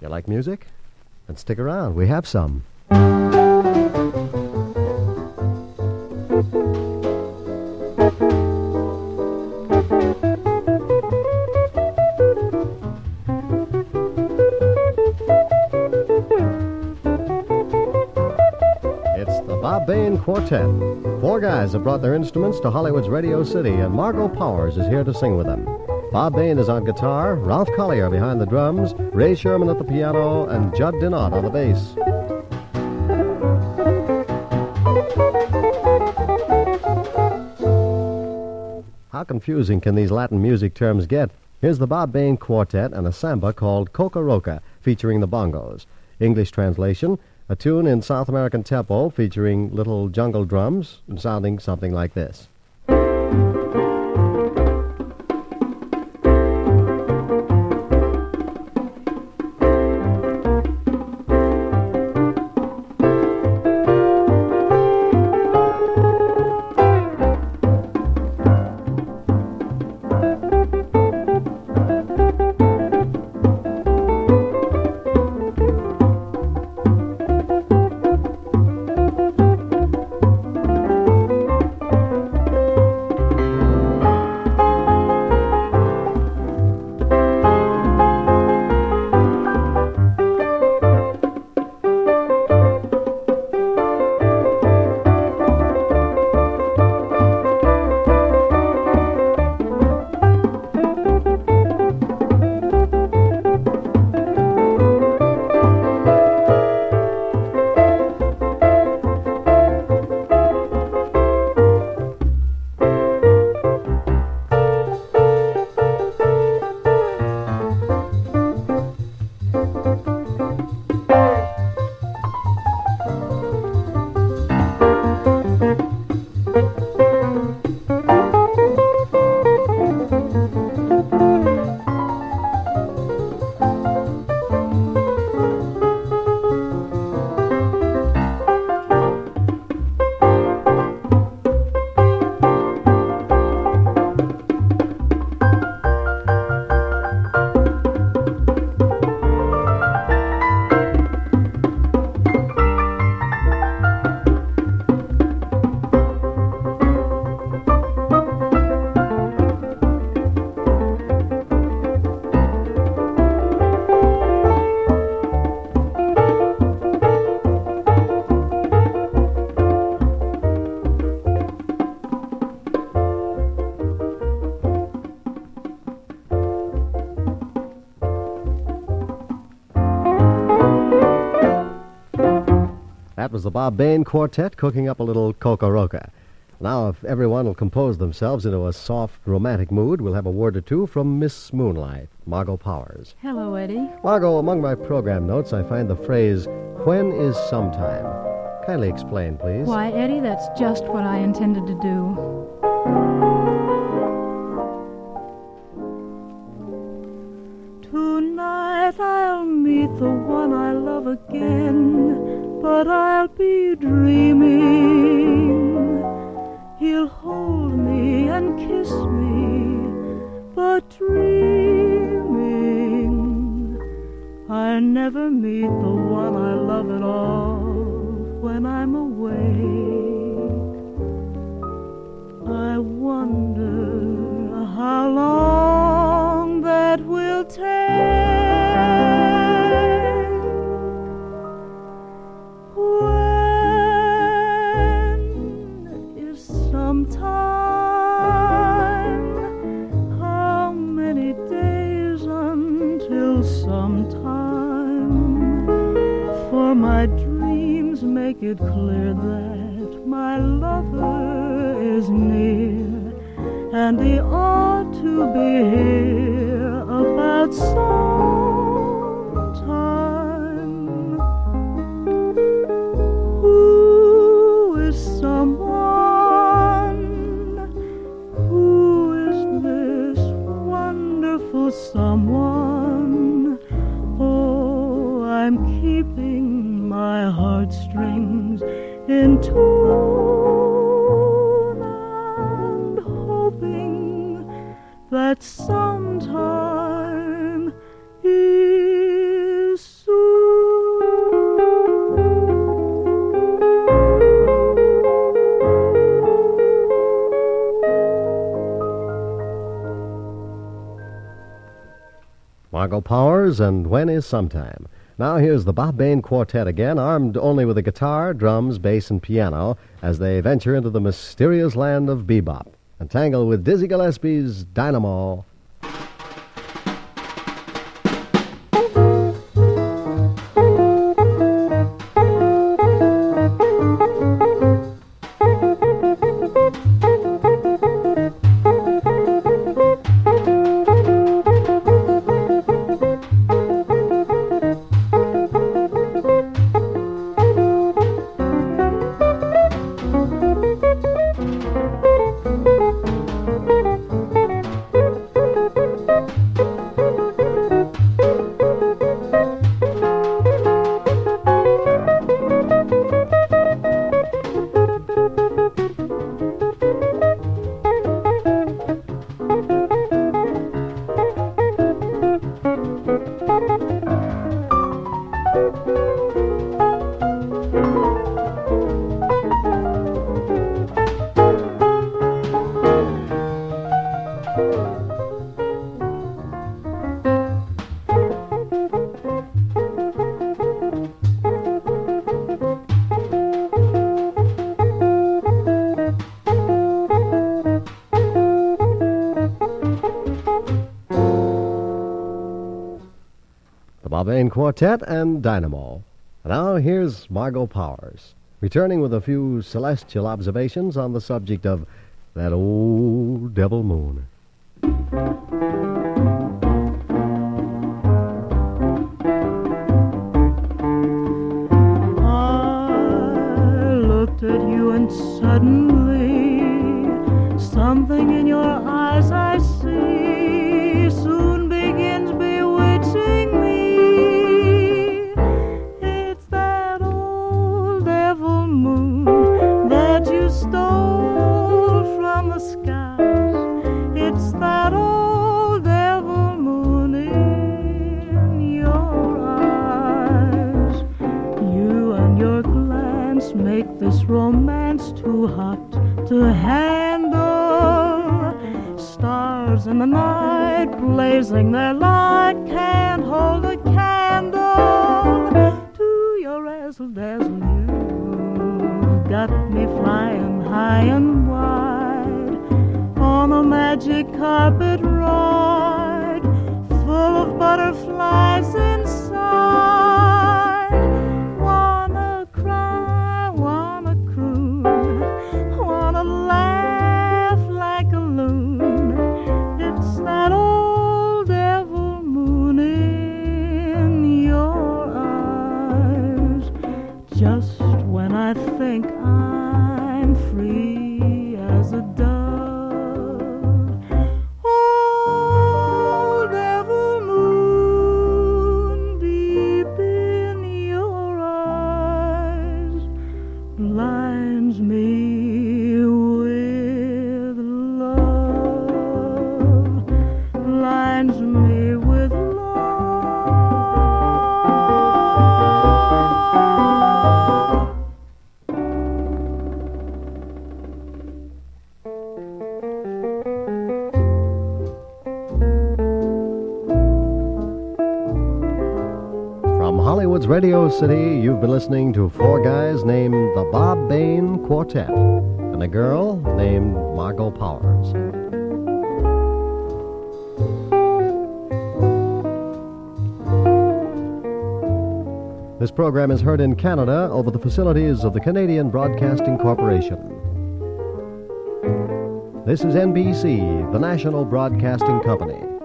You like music? Then stick around. We have some. It's the Bob Bain Quartet. Four guys have brought their instruments to Hollywood's Radio City, and Margo Powers is here to sing with them. Bob Bain is on guitar, Ralph Collier behind the drums, Ray Sherman at the piano, and Jud De Naut on the bass. How confusing can these Latin music terms get? Here's the Bob Bain Quartet and a samba called Coca Roca, featuring the bongos. English translation a tune in South American tempo featuring little jungle drums sounding something like this. That was the Bob Bain Quartet cooking up a little Coca Roca. Now, if everyone will compose themselves into a soft, romantic mood, we'll have a word or two from Miss Moonlight, Margo Powers. Hello, Eddie. Margo, among my program notes, I find the phrase, when is sometime? Kindly explain, please. Why, Eddie, that's just what I intended to do. Tonight I'll meet the one I love again, but I'll be dreaming. He'll hold me and kiss me, but dreaming. I'll never meet the one I love at all when I'm awake. I wonder sometime? For my dreams make it clear that my lover is near, and he ought to be here about some my heartstrings in tune and hoping that sometime is soon. Margo Powers and When Is Sometime. Now here's the Bob Bain Quartet again, armed only with a guitar, drums, bass, and piano, as they venture into the mysterious land of bebop and tangle with Dizzy Gillespie's Dynamo. The Bob Quartet and Dynamo. Now here's Margo Powers, returning with a few celestial observations on the subject of that old devil moon. I looked at you and suddenly too hot to handle. Stars in the night blazing their light can't hold a candle to your razzle dazzle. You've got me flying high and wide on a magic carpet Hollywood's Radio City, you've been listening to four guys named the Bob Bain Quartet and a girl named Margo Powers. This program is heard in Canada over the facilities of the Canadian Broadcasting Corporation. This is NBC, the national broadcasting company.